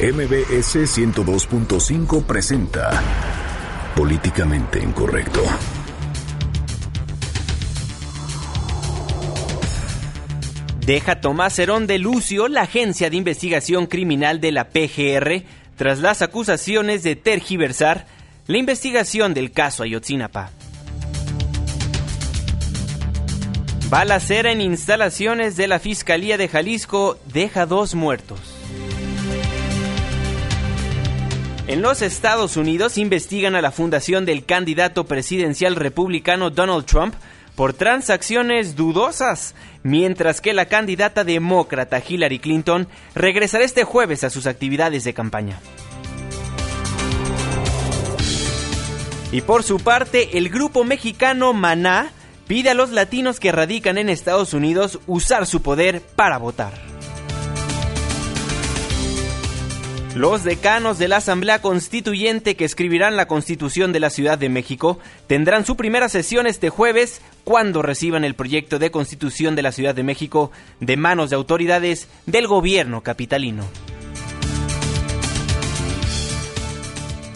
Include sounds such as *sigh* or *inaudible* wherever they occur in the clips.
MBS 102.5 presenta Políticamente Incorrecto. Deja Tomás Herón de Lucio la agencia de investigación criminal de la PGR tras las acusaciones de tergiversar la investigación del caso Ayotzinapa. Balacera en instalaciones de la Fiscalía de Jalisco deja dos muertos. En los Estados Unidos investigan a la fundación del candidato presidencial republicano Donald Trump por transacciones dudosas, mientras que la candidata demócrata Hillary Clinton regresará este jueves a sus actividades de campaña. Y por su parte, el grupo mexicano Maná pide a los latinos que radican en Estados Unidos usar su poder para votar. Los decanos de la Asamblea Constituyente que escribirán la Constitución de la Ciudad de México tendrán su primera sesión este jueves cuando reciban el proyecto de Constitución de la Ciudad de México de manos de autoridades del gobierno capitalino.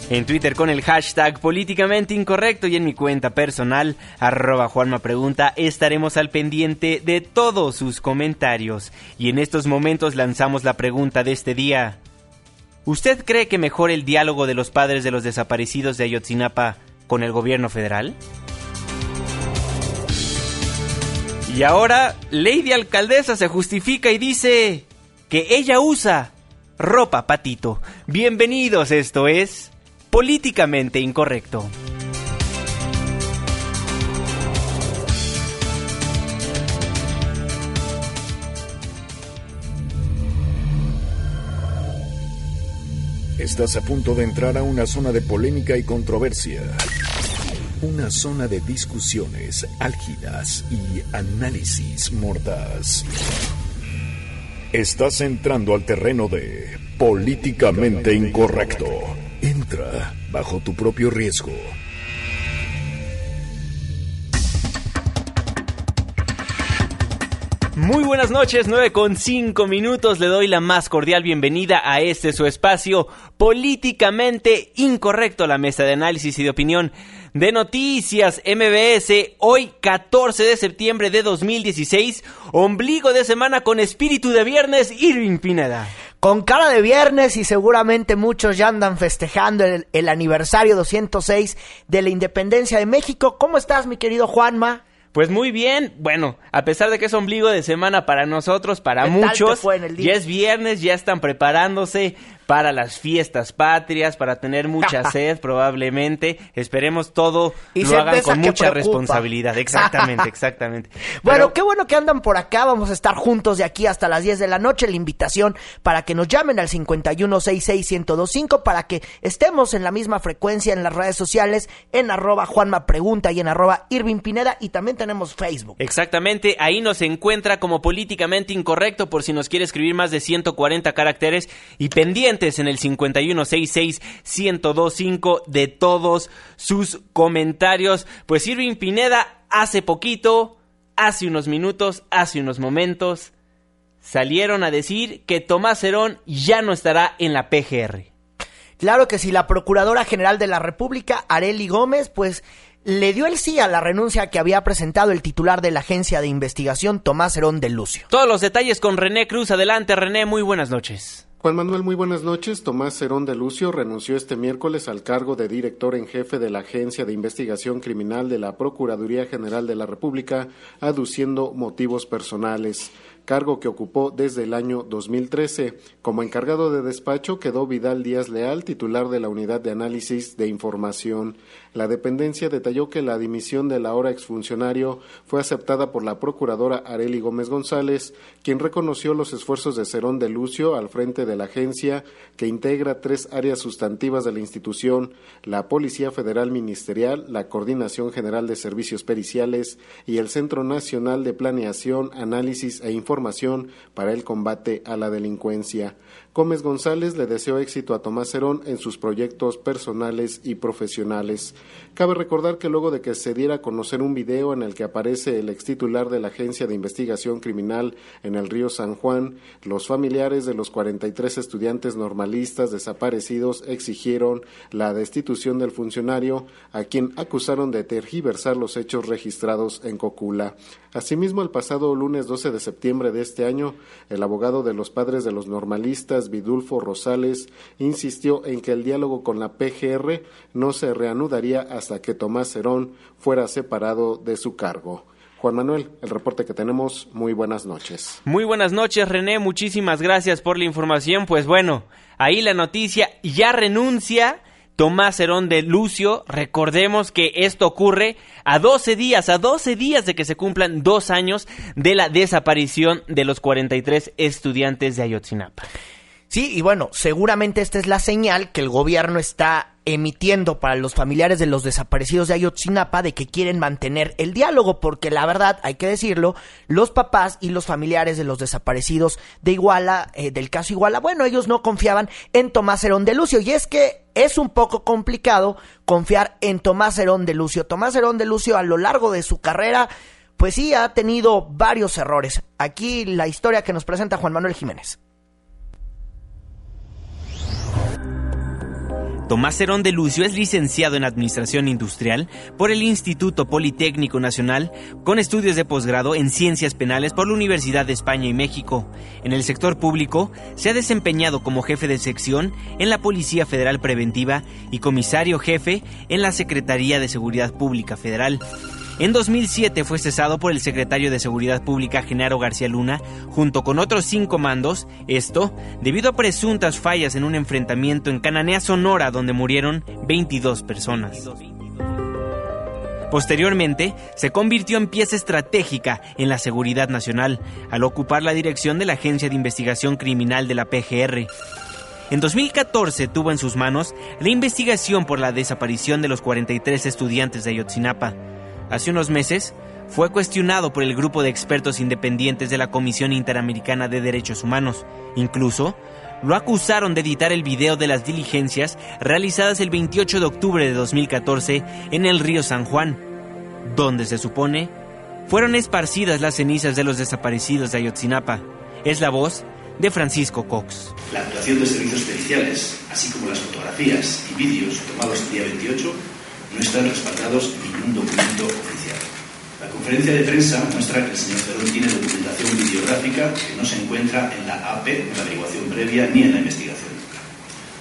En Twitter con el hashtag políticamente incorrecto y en mi cuenta personal, arroba Juanma Pregunta, estaremos al pendiente de todos sus comentarios. Y en estos momentos lanzamos la pregunta de este día. ¿Usted cree que mejore el diálogo de los padres de los desaparecidos de Ayotzinapa con el gobierno federal? Y ahora, Lady Alcaldesa se justifica y dice que ella usa ropa patito. Bienvenidos, esto es políticamente incorrecto. Estás a punto de entrar a una zona de polémica y controversia. Una zona de discusiones álgidas y análisis mordaz. Estás entrando al terreno de políticamente incorrecto. Entra bajo tu propio riesgo. Muy buenas noches, 9 con 5 minutos. Le doy la más cordial bienvenida a este su espacio políticamente incorrecto, la mesa de análisis y de opinión de noticias MBS. Hoy, 14 de septiembre de 2016, ombligo de semana con espíritu de viernes, Irving Pineda con cara de viernes y seguramente muchos ya andan festejando el, el, aniversario 206 de la independencia de México. ¿Cómo estás, mi querido Juanma? Pues muy bien, bueno, a pesar de que es ombligo de semana para nosotros, para muchos, ya es viernes, ya están preparándose para las fiestas patrias, para tener mucha *laughs* sed probablemente. Esperemos todo y lo hagan con mucha responsabilidad. *laughs* Exactamente, exactamente. bueno, qué bueno que andan por acá. Vamos a estar juntos de aquí hasta las 10 de la noche. La invitación para que nos llamen al 5166125 para que estemos en la misma frecuencia en las redes sociales, en arroba Juanma Pregunta y en arroba Irving Pineda y también tenemos Facebook. Exactamente, ahí nos encuentra como políticamente incorrecto por si nos quiere escribir más de 140 caracteres y pendiente en el 5166-1025 de todos sus comentarios. Pues Irving Pineda hace poquito, hace unos minutos, hace unos momentos, salieron a decir que Tomás Herón ya no estará en la PGR. Claro que si la Procuradora General de la República, Areli Gómez, pues le dio el sí a la renuncia que había presentado el titular de la agencia de investigación, Tomás Herón de Lucio. Todos los detalles con René Cruz. Adelante, René, muy buenas noches. Juan Manuel, muy buenas noches. Tomás Cerón de Lucio renunció este miércoles al cargo de director en jefe de la Agencia de Investigación Criminal de la Procuraduría General de la República, aduciendo motivos personales cargo que ocupó desde el año 2013. Como encargado de despacho quedó Vidal Díaz Leal, titular de la Unidad de Análisis de Información. La dependencia detalló que la dimisión del ahora exfuncionario fue aceptada por la procuradora Areli Gómez González, quien reconoció los esfuerzos de Cerón de Lucio al frente de la agencia, que integra tres áreas sustantivas de la institución, la Policía Federal Ministerial, la Coordinación General de Servicios Periciales y el Centro Nacional de Planeación, Análisis e Información para el combate a la delincuencia. Gómez González le deseó éxito a Tomás Herón en sus proyectos personales y profesionales. Cabe recordar que luego de que se diera a conocer un video en el que aparece el ex titular de la Agencia de Investigación Criminal en el río San Juan, los familiares de los 43 estudiantes normalistas desaparecidos exigieron la destitución del funcionario, a quien acusaron de tergiversar los hechos registrados en Cocula. Asimismo, el pasado lunes 12 de septiembre de este año, el abogado de los padres de los normalistas, Vidulfo Rosales, insistió en que el diálogo con la PGR no se reanudaría hasta que Tomás Herón fuera separado de su cargo. Juan Manuel, el reporte que tenemos, muy buenas noches. Muy buenas noches, René, muchísimas gracias por la información. Pues bueno, ahí la noticia ya renuncia Tomás Herón de Lucio. Recordemos que esto ocurre a 12 días, a 12 días de que se cumplan dos años de la desaparición de los 43 estudiantes de Ayotzinapa. Sí, y bueno, seguramente esta es la señal que el gobierno está emitiendo para los familiares de los desaparecidos de Ayotzinapa de que quieren mantener el diálogo, porque la verdad, hay que decirlo, los papás y los familiares de los desaparecidos de Iguala, eh, del caso Iguala, bueno, ellos no confiaban en Tomás Herón de Lucio, y es que es un poco complicado confiar en Tomás Herón de Lucio. Tomás Herón de Lucio a lo largo de su carrera, pues sí, ha tenido varios errores. Aquí la historia que nos presenta Juan Manuel Jiménez. Tomás Herón de Lucio es licenciado en Administración Industrial por el Instituto Politécnico Nacional, con estudios de posgrado en Ciencias Penales por la Universidad de España y México. En el sector público, se ha desempeñado como jefe de sección en la Policía Federal Preventiva y comisario jefe en la Secretaría de Seguridad Pública Federal. En 2007 fue cesado por el secretario de Seguridad Pública Genaro García Luna, junto con otros cinco mandos, esto debido a presuntas fallas en un enfrentamiento en Cananea, Sonora, donde murieron 22 personas. Posteriormente, se convirtió en pieza estratégica en la seguridad nacional, al ocupar la dirección de la Agencia de Investigación Criminal de la PGR. En 2014 tuvo en sus manos la investigación por la desaparición de los 43 estudiantes de Ayotzinapa. Hace unos meses, fue cuestionado por el grupo de expertos independientes de la Comisión Interamericana de Derechos Humanos. Incluso, lo acusaron de editar el video de las diligencias realizadas el 28 de octubre de 2014 en el río San Juan, donde se supone fueron esparcidas las cenizas de los desaparecidos de Ayotzinapa. Es la voz de Francisco Cox. La actuación de servicios periciales, así como las fotografías y vídeos tomados el día 28, no están respaldados en ningún documento oficial. La conferencia de prensa muestra que el señor Cerón tiene documentación videográfica que no se encuentra en la AP, en la averiguación previa, ni en la investigación.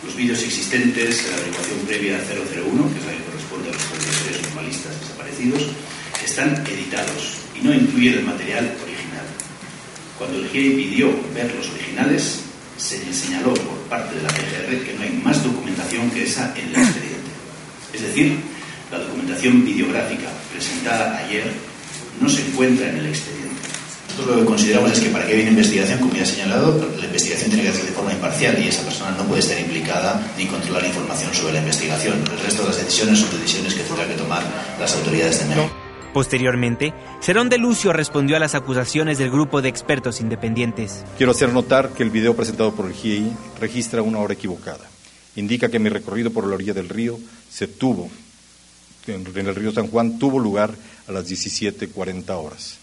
Los vídeos existentes en la averiguación previa 001, que es la que corresponde a los 43 normalistas desaparecidos, están editados y no incluyen el material original. Cuando el GIEI pidió ver los originales, se le señaló por parte de la PGR que no hay más documentación que esa en el expediente. Es decir, la documentación videográfica presentada ayer no se encuentra en el expediente. Nosotros lo que consideramos es que para que haya una investigación, como ya he señalado, la investigación tiene que hacerse de forma imparcial y esa persona no puede estar implicada ni controlar información sobre la investigación. El resto de las decisiones son decisiones que tendrán que tomar las autoridades de México. Posteriormente, Cerón de Lucio respondió a las acusaciones del grupo de expertos independientes. Quiero hacer notar que el video presentado por el GIEI registra una hora equivocada. Indica que mi recorrido por la orilla del río se tuvo en el río San Juan tuvo lugar a las 17.40 horas.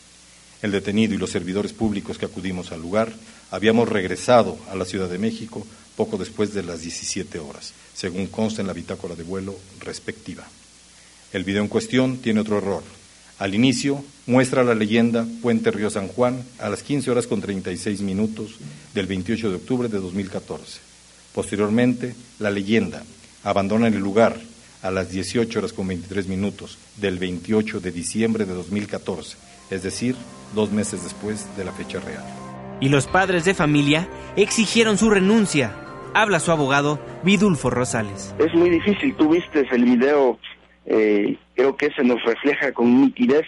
El detenido y los servidores públicos que acudimos al lugar habíamos regresado a la Ciudad de México poco después de las 17 horas, según consta en la bitácora de vuelo respectiva. El video en cuestión tiene otro error. Al inicio muestra la leyenda Puente Río San Juan a las 15 horas con 36 minutos del 28 de octubre de 2014. Posteriormente, la leyenda abandona el lugar a las 18 horas con 23 minutos del 28 de diciembre de 2014, es decir, dos meses después de la fecha real. Y los padres de familia exigieron su renuncia. Habla su abogado Vidulfo Rosales. Es muy difícil, tú viste el video, eh, creo que se nos refleja con nitidez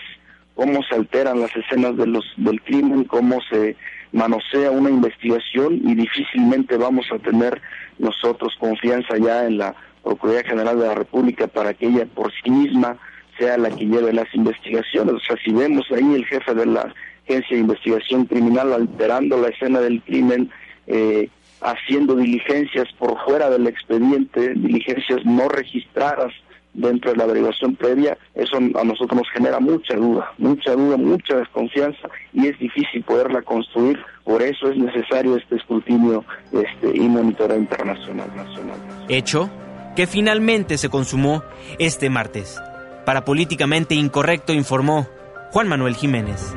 cómo se alteran las escenas de los, del crimen, cómo se manosea una investigación y difícilmente vamos a tener nosotros confianza ya en la Procuraduría General de la República para que ella por sí misma sea la que lleve las investigaciones. O sea, si vemos ahí el jefe de la Agencia de Investigación Criminal alterando la escena del crimen, eh, haciendo diligencias por fuera del expediente, diligencias no registradas dentro de la averiguación previa, eso a nosotros nos genera mucha duda, mucha duda, mucha desconfianza y es difícil poderla construir, por eso es necesario este escrutinio este, y monitoreo internacional. Nacional. Hecho que finalmente se consumó este martes. Para Políticamente Incorrecto informó Juan Manuel Jiménez.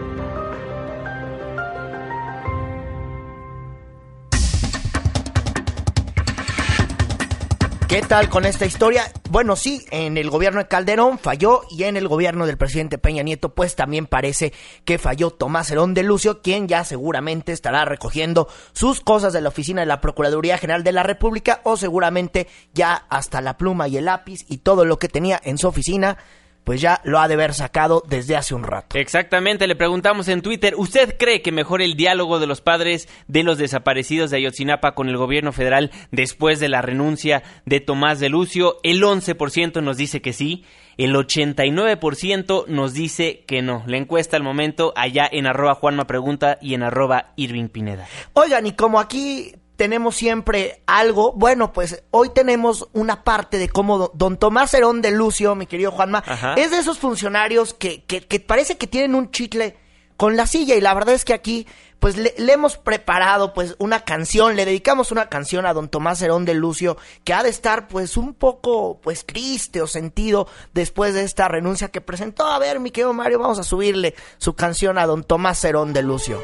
¿Qué tal con esta historia? Bueno, sí, en el gobierno de Calderón falló y en el gobierno del presidente Peña Nieto pues también parece que falló Tomás Herón de Lucio, quien ya seguramente estará recogiendo sus cosas de la oficina de la Procuraduría General de la República o seguramente ya hasta la pluma y el lápiz y todo lo que tenía en su oficina pues ya lo ha de haber sacado desde hace un rato. Exactamente, le preguntamos en Twitter, ¿usted cree que mejore el diálogo de los padres de los desaparecidos de Ayotzinapa con el gobierno federal después de la renuncia de Tomás de Lucio? El 11% nos dice que sí, el 89% nos dice que no. La encuesta al momento allá en arroba Juanma Pregunta y en arroba Irving Pineda. Oigan, y como aquí tenemos siempre algo. Bueno, pues hoy tenemos una parte de cómo don Tomás Herón de Lucio, mi querido Juanma, es de esos funcionarios que, que, parece que tienen un chicle con la silla y la verdad es que aquí pues le, hemos preparado pues una canción, le dedicamos una canción a don Tomás Herón de Lucio que ha de estar pues un poco pues triste o sentido después de esta renuncia que presentó. A ver, mi querido Mario, vamos a subirle su canción a don Tomás Herón de Lucio.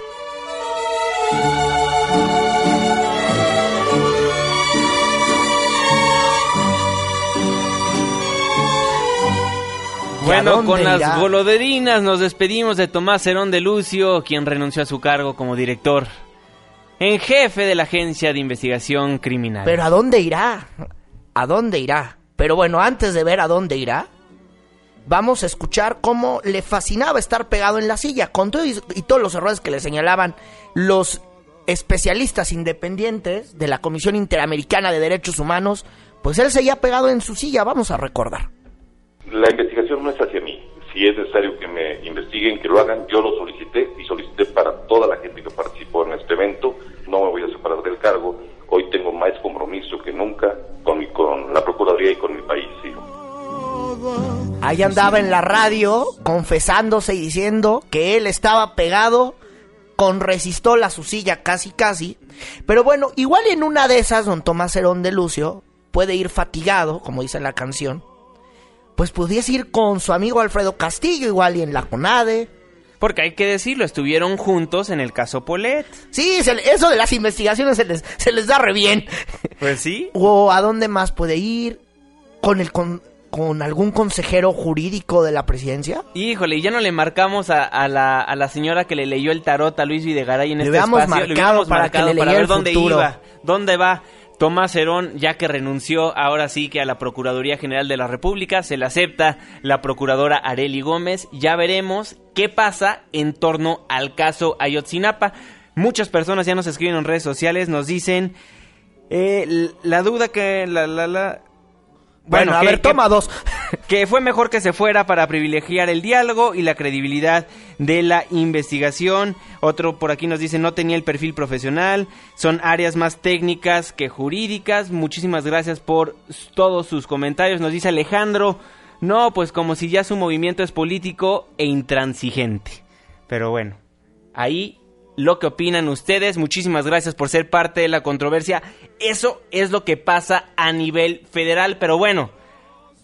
Bueno, con las goloderinas nos despedimos de Tomás Herón de Lucio, quien renunció a su cargo como director en jefe de la Agencia de Investigación Criminal. Pero ¿a dónde irá? ¿A dónde irá? Pero bueno, antes de ver a dónde irá, vamos a escuchar cómo le fascinaba estar pegado en la silla, con todo y, todos los errores que le señalaban los especialistas independientes de la Comisión Interamericana de Derechos Humanos, pues él seguía pegado en su silla, vamos a recordar la investigación no es hacia mí. Si es necesario que me investiguen, que lo hagan, yo lo solicité y solicité para toda la gente que participó en este evento. No me voy a separar del cargo. Hoy tengo más compromiso que nunca con, mi, con la Procuraduría y con mi país. Ahí andaba en la radio confesándose y diciendo que él estaba pegado con resistol a su silla casi casi. Pero bueno, igual en una de esas, don Tomás Herón de Lucio puede ir fatigado, como dice la canción, pues pudiese ir con su amigo Alfredo Castillo, igual y en la CONADE. Porque hay que decirlo, estuvieron juntos en el caso Polet. Sí, eso de las investigaciones se les, se les da re bien. Pues sí. *laughs* o a dónde más puede ir con el con, con algún consejero jurídico de la presidencia. Híjole, y ya no le marcamos a, la, a la señora que le leyó el tarot a Luis Videgaray en le este espacio. Marcado le habíamos para marcado que le para ver dónde iba, dónde va. Tomás Herón, ya que renunció ahora sí que a la Procuraduría General de la República, se le acepta la procuradora Areli Gómez. Ya veremos qué pasa en torno al caso Ayotzinapa. Muchas personas ya nos escriben en redes sociales, nos dicen eh, la duda que la, la, la bueno, a ver, toma dos. *laughs* Que fue mejor que se fuera para privilegiar el diálogo y la credibilidad de la investigación. Otro por aquí nos dice no tenía el perfil profesional. Son áreas más técnicas que jurídicas. Muchísimas gracias por todos sus comentarios. Nos dice Alejandro. No, pues como si ya su movimiento es político e intransigente. Pero bueno, ahí lo que opinan ustedes. Muchísimas gracias por ser parte de la controversia. Eso es lo que pasa a nivel federal, pero bueno,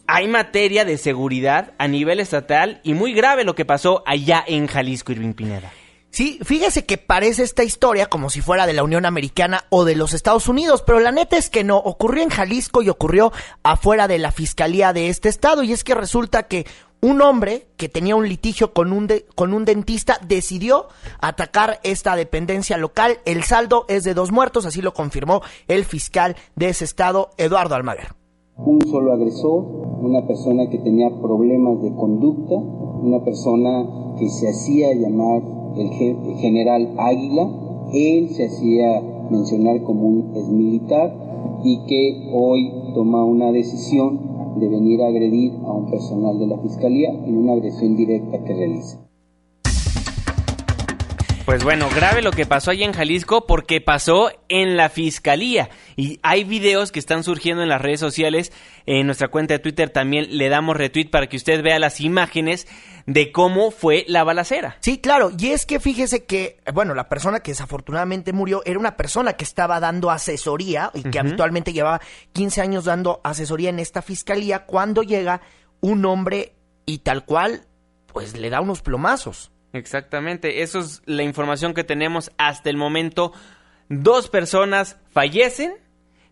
hay materia de seguridad a nivel estatal y muy grave lo que pasó allá en Jalisco, Irving Pineda. Sí, fíjese que parece esta historia como si fuera de la Unión Americana o de los Estados Unidos, pero la neta es que no, ocurrió en Jalisco y ocurrió afuera de la fiscalía de este estado y es que resulta que un hombre que tenía un litigio con un, con un dentista decidió atacar esta dependencia local. El saldo es de dos muertos, así lo confirmó el fiscal de ese estado, Eduardo Almaguer. Un solo agresor, una persona que tenía problemas de conducta, una persona que se hacía llamar el general Águila, él se hacía mencionar como un exmilitar y que hoy toma una decisión de venir a agredir a un personal de la Fiscalía en una agresión directa que realiza. Pues bueno, grave lo que pasó allá en Jalisco porque pasó en la fiscalía y hay videos que están surgiendo en las redes sociales. En nuestra cuenta de Twitter también le damos retweet para que usted vea las imágenes de cómo fue la balacera. Sí, claro, y es que fíjese que, bueno, la persona que desafortunadamente murió era una persona que estaba dando asesoría y que habitualmente llevaba 15 años dando asesoría en esta fiscalía cuando llega un hombre y tal cual, pues le da unos plomazos. Exactamente, eso es la información que tenemos hasta el momento. Dos personas fallecen,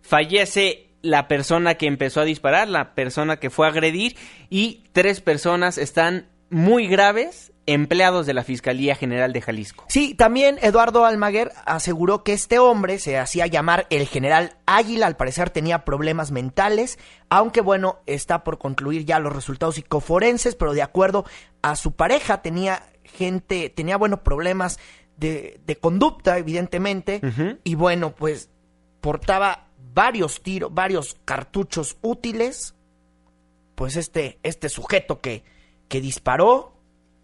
fallece la persona que empezó a disparar, la persona que fue a agredir y tres personas están muy graves empleados de la Fiscalía General de Jalisco. Sí, también Eduardo Almaguer aseguró que este hombre se hacía llamar el general Águila, al parecer tenía problemas mentales, aunque bueno, está por concluir ya los resultados psicoforenses, pero de acuerdo a su pareja tenía gente, tenía, bueno, problemas de, de conducta, evidentemente, y bueno, pues portaba varios tiros, varios cartuchos útiles, pues este, este sujeto que, que disparó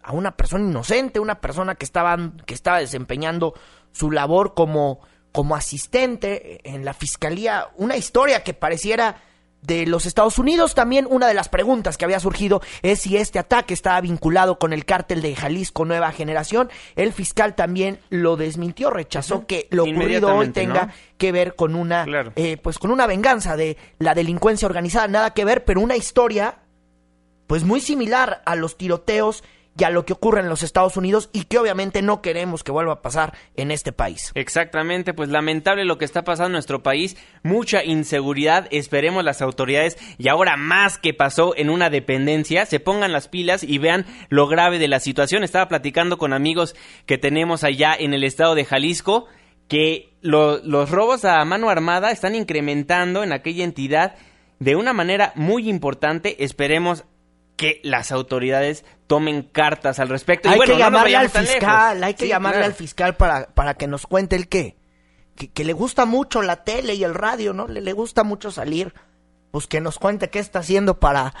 a una persona inocente, una persona que estaba, que estaba desempeñando su labor como, como asistente en la fiscalía, una historia que pareciera de los Estados Unidos. También una de las preguntas que había surgido es si este ataque estaba vinculado con el cártel de Jalisco Nueva Generación. El fiscal también lo desmintió, rechazó que lo ocurrido hoy tenga que ver con una, eh, pues con una venganza de la delincuencia organizada, nada que ver, pero una historia, pues muy similar a los tiroteos y a lo que ocurre en los Estados Unidos y que obviamente no queremos que vuelva a pasar en este país. Exactamente, pues lamentable lo que está pasando en nuestro país, mucha inseguridad, esperemos las autoridades y ahora más que pasó en una dependencia, se pongan las pilas y vean lo grave de la situación. Estaba platicando con amigos que tenemos allá en el estado de Jalisco que los robos a mano armada están incrementando en aquella entidad de una manera muy importante. Esperemos que las autoridades tomen cartas al respecto. Hay que llamarle al fiscal, hay que llamarle al fiscal para, para que nos cuente el qué. Que, le gusta mucho la tele y el radio, ¿no? Le, le, gusta mucho salir. Pues que nos cuente qué está haciendo para...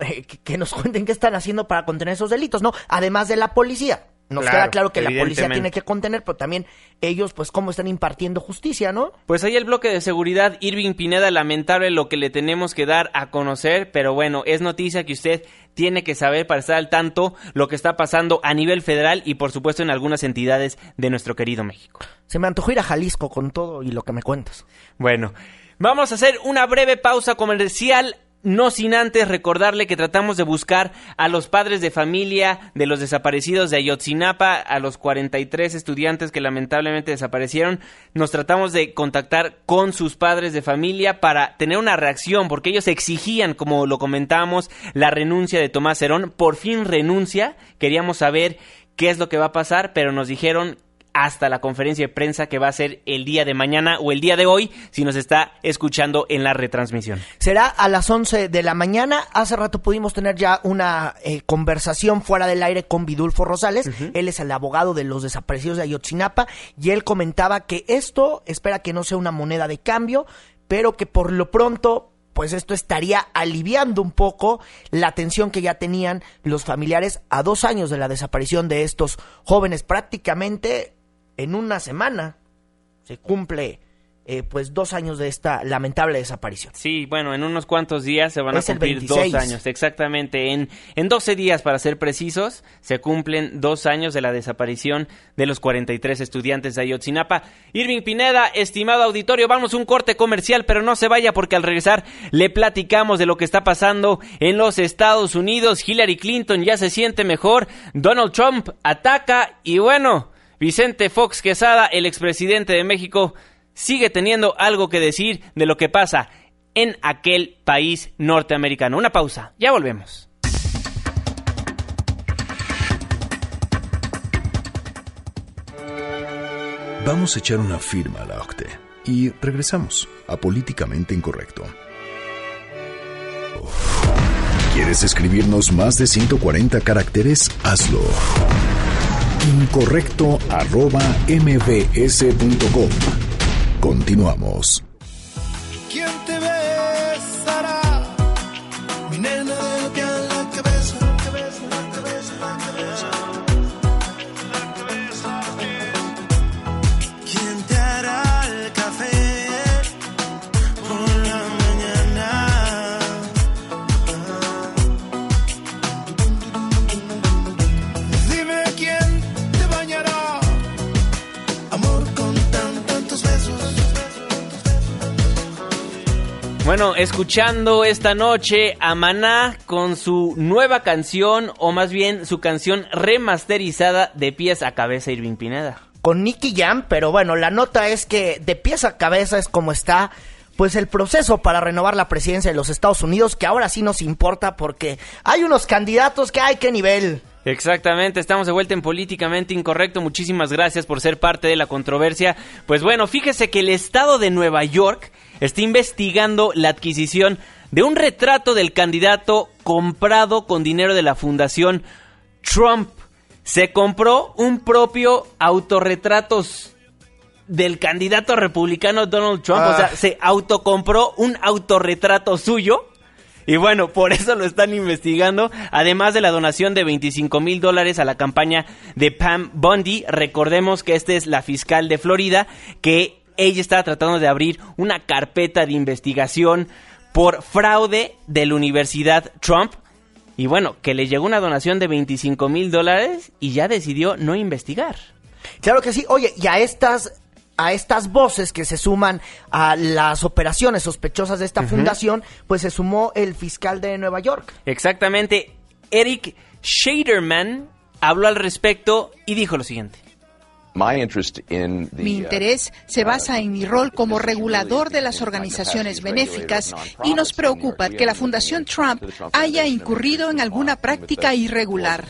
Eh, que, que, nos cuenten qué están haciendo para contener esos delitos, ¿no? Además de la policía. Nos queda claro que la policía tiene que contener, pero también ellos, pues, cómo están impartiendo justicia, ¿no? Pues ahí el bloque de seguridad, Irving Pineda, lamentable lo que le tenemos que dar a conocer, pero bueno, es noticia que usted tiene que saber para estar al tanto lo que está pasando a nivel federal y por supuesto en algunas entidades de nuestro querido México. Se me antojó ir a Jalisco con todo y lo que me cuentas. Bueno, vamos a hacer una breve pausa comercial no sin antes recordarle que tratamos de buscar a los padres de familia de los desaparecidos de Ayotzinapa, a los 43 estudiantes que lamentablemente desaparecieron. Nos tratamos de contactar con sus padres de familia para tener una reacción, porque ellos exigían, como lo comentábamos, la renuncia de Tomás Herón. Por fin renuncia. Queríamos saber qué es lo que va a pasar, pero nos dijeron hasta la conferencia de prensa que va a ser el día de mañana o el día de hoy si nos está escuchando en la retransmisión. Será a las 11 de la mañana. Hace rato pudimos tener ya una eh, conversación fuera del aire con Vidulfo Rosales. Él es el abogado de los desaparecidos de Ayotzinapa y él comentaba que esto espera que no sea una moneda de cambio, pero que por lo pronto pues esto estaría aliviando un poco la tensión que ya tenían los familiares a dos años de la desaparición de estos jóvenes prácticamente en una semana se cumple eh, pues dos años de esta lamentable desaparición. Sí, bueno, en unos cuantos días se van a cumplir dos años, exactamente. En, en 12 días, para ser precisos, se cumplen dos años de la desaparición de los 43 estudiantes de Ayotzinapa. Irving Pineda, estimado auditorio, vamos a un corte comercial, pero no se vaya porque al regresar le platicamos de lo que está pasando en los Estados Unidos. Hillary Clinton ya se siente mejor, Donald Trump ataca y bueno Vicente Fox Quesada, el expresidente de México, sigue teniendo algo que decir de lo que pasa en aquel país norteamericano. Una pausa, ya volvemos. Vamos a echar una firma a la OCTE y regresamos a Políticamente Incorrecto. ¿Quieres escribirnos más de 140 caracteres? Hazlo incorrecto arroba mbs.com. Continuamos. Bueno, escuchando esta noche a Maná con su nueva canción, o más bien su canción remasterizada de pies a cabeza Irving Pineda. Con Nicky Jam, pero bueno, la nota es que de pies a cabeza es como está pues el proceso para renovar la presidencia de los Estados Unidos, que ahora sí nos importa porque hay unos candidatos que hay que nivel. Exactamente, estamos de vuelta en Políticamente Incorrecto. Muchísimas gracias por ser parte de la controversia. Pues bueno, fíjese que el estado de Nueva York está investigando la adquisición de un retrato del candidato comprado con dinero de la fundación Trump. Se compró un propio autorretratos del candidato republicano Donald Trump. O sea, se autocompró un autorretrato suyo. Y bueno, por eso lo están investigando. Además de la donación de 25 mil dólares a la campaña de Pam Bundy. Recordemos que esta es la fiscal de Florida que ella estaba tratando de abrir una carpeta de investigación por fraude de la Universidad Trump. Y bueno, que le llegó una donación de 25 mil dólares y ya decidió no investigar. Claro que sí. Oye, y a estas a estas voces que se suman a las operaciones sospechosas de esta fundación, pues se sumó el fiscal de Nueva York. Exactamente. Eric Shaderman habló al respecto y dijo lo siguiente. Mi interés se basa en mi rol como regulador de las organizaciones benéficas y nos preocupa que la Fundación Trump haya incurrido en alguna práctica irregular.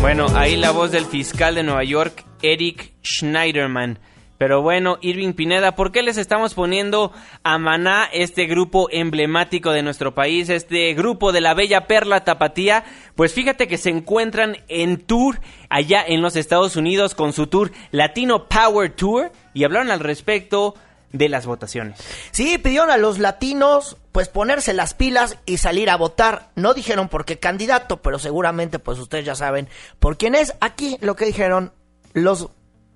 Bueno, ahí la voz del fiscal de Nueva York, Eric Schneiderman. Pero bueno, Irving Pineda, ¿por qué les estamos poniendo a Maná, este grupo emblemático de nuestro país, este grupo de la bella perla tapatía? Pues fíjate que se encuentran en tour allá en los Estados Unidos con su tour Latino Power Tour y hablaron al respecto de las votaciones. Sí, pidieron a los latinos pues ponerse las pilas y salir a votar. No dijeron por qué candidato, pero seguramente pues ustedes ya saben por quién es. Aquí lo que dijeron los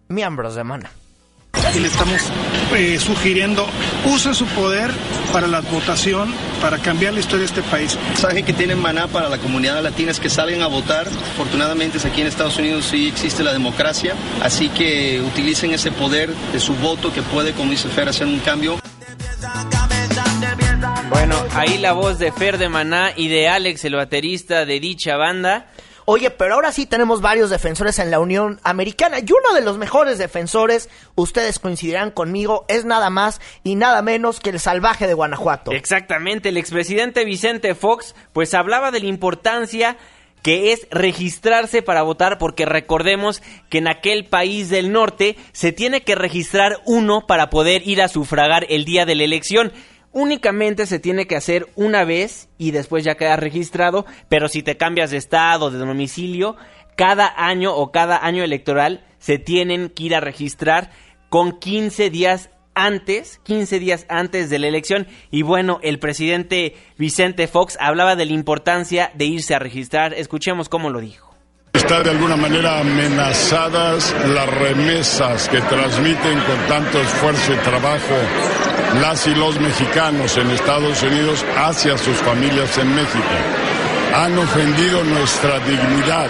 miembros de Maná y le estamos eh, sugiriendo usen su poder para la votación, para cambiar la historia de este país. El mensaje que tienen Maná para la comunidad latina es que salgan a votar. Afortunadamente aquí en Estados Unidos sí existe la democracia, así que utilicen ese poder de su voto que puede, como dice Fer, hacer un cambio. Bueno, ahí la voz de Fer de Maná y de Alex, el baterista de dicha banda. Oye, pero ahora sí tenemos varios defensores en la Unión Americana y uno de los mejores defensores, ustedes coincidirán conmigo, es nada más y nada menos que el salvaje de Guanajuato. Exactamente, el expresidente Vicente Fox pues hablaba de la importancia que es registrarse para votar porque recordemos que en aquel país del norte se tiene que registrar uno para poder ir a sufragar el día de la elección únicamente se tiene que hacer una vez y después ya queda registrado, pero si te cambias de estado, de domicilio, cada año o cada año electoral se tienen que ir a registrar con 15 días antes, 15 días antes de la elección. Y bueno, el presidente Vicente Fox hablaba de la importancia de irse a registrar. Escuchemos cómo lo dijo. Está de alguna manera amenazadas las remesas que transmiten con tanto esfuerzo y trabajo las y los mexicanos en Estados Unidos hacia sus familias en México. Han ofendido nuestra dignidad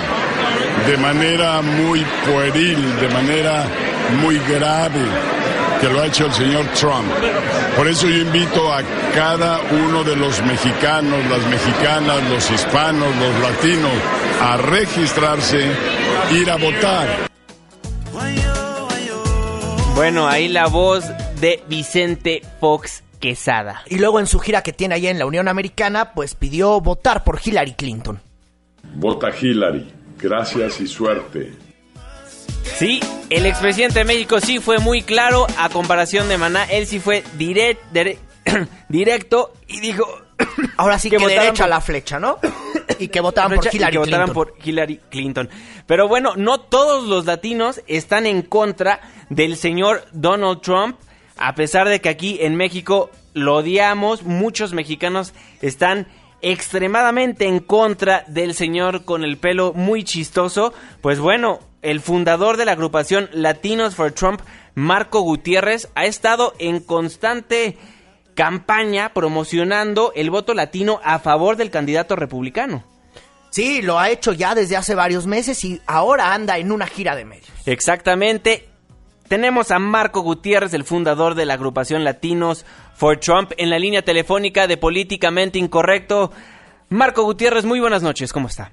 de manera muy pueril, de manera muy grave, que lo ha hecho el señor Trump. Por eso yo invito a cada uno de los mexicanos, las mexicanas, los hispanos, los latinos, a registrarse, ir a votar. Bueno, ahí la voz de Vicente Fox Quesada. Y luego en su gira que tiene allá en la Unión Americana, pues pidió votar por Hillary Clinton. Vota Hillary. Gracias y suerte. Sí, el expresidente de México sí fue muy claro a comparación de Maná. Él sí fue *clears throat* directo y dijo... Ahora sí que, que derecha a la flecha, ¿no? y que votaran por Hillary que Clinton. por Hillary Clinton. Pero bueno, no todos los latinos están en contra del señor Donald Trump, a pesar de que aquí en México lo odiamos, muchos mexicanos están extremadamente en contra del señor con el pelo muy chistoso. Pues bueno, el fundador de la agrupación Latinos for Trump, Marco Gutiérrez, ha estado en constante campaña promocionando el voto latino a favor del candidato republicano. Sí, lo ha hecho ya desde hace varios meses y ahora anda en una gira de medios. Exactamente. Tenemos a Marco Gutiérrez, el fundador de la agrupación Latinos for Trump, en la línea telefónica de Políticamente Incorrecto. Marco Gutiérrez, muy buenas noches, ¿cómo está?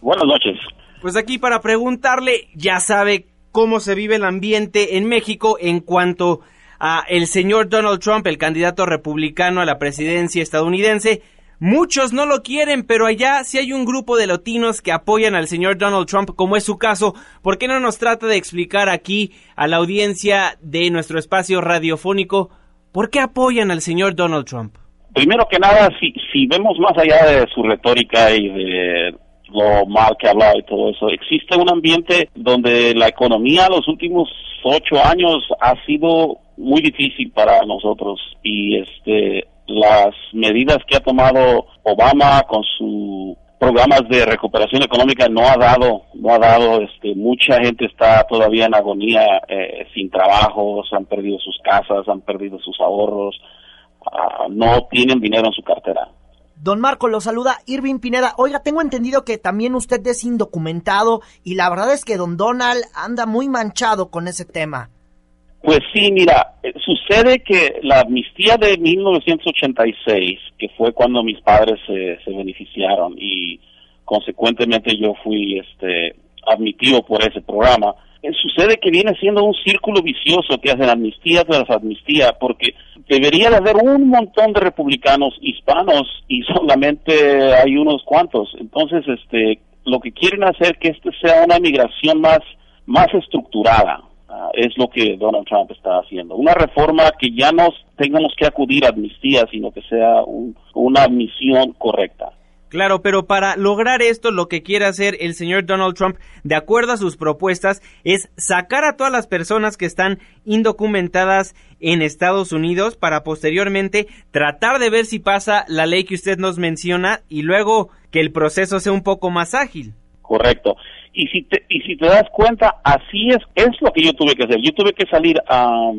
Buenas noches. Pues aquí para preguntarle, ya sabe cómo se vive el ambiente en México en cuanto a el señor Donald Trump, el candidato republicano a la presidencia estadounidense. Muchos no lo quieren, pero allá sí hay un grupo de latinos que apoyan al señor Donald Trump, como es su caso. ¿Por qué no nos trata de explicar aquí a la audiencia de nuestro espacio radiofónico por qué apoyan al señor Donald Trump? Primero que nada, si, si vemos más allá de su retórica y de lo mal que habla y todo eso, existe un ambiente donde la economía los últimos ocho años ha sido muy difícil para nosotros y este las medidas que ha tomado Obama con sus programas de recuperación económica no ha dado, no ha dado, este, mucha gente está todavía en agonía, eh, sin trabajo, han perdido sus casas, han perdido sus ahorros, uh, no tienen dinero en su cartera. Don Marco, lo saluda Irving Pineda. Oiga, tengo entendido que también usted es indocumentado y la verdad es que don Donald anda muy manchado con ese tema. Pues sí, mira, eh, sucede que la amnistía de 1986, que fue cuando mis padres se, se beneficiaron y consecuentemente yo fui este admitido por ese programa, eh, sucede que viene siendo un círculo vicioso que hacen amnistía tras amnistía, porque debería de haber un montón de republicanos hispanos y *laughs* solamente hay unos cuantos. Entonces, este, lo que quieren hacer que este sea una migración más, más estructurada, Uh, es lo que Donald Trump está haciendo. Una reforma que ya no tengamos que acudir a amnistía, sino que sea un, una admisión correcta. Claro, pero para lograr esto lo que quiere hacer el señor Donald Trump, de acuerdo a sus propuestas, es sacar a todas las personas que están indocumentadas en Estados Unidos para posteriormente tratar de ver si pasa la ley que usted nos menciona y luego que el proceso sea un poco más ágil. Correcto. Y si te, y si te das cuenta, así es, es lo que yo tuve que hacer. Yo tuve que salir a,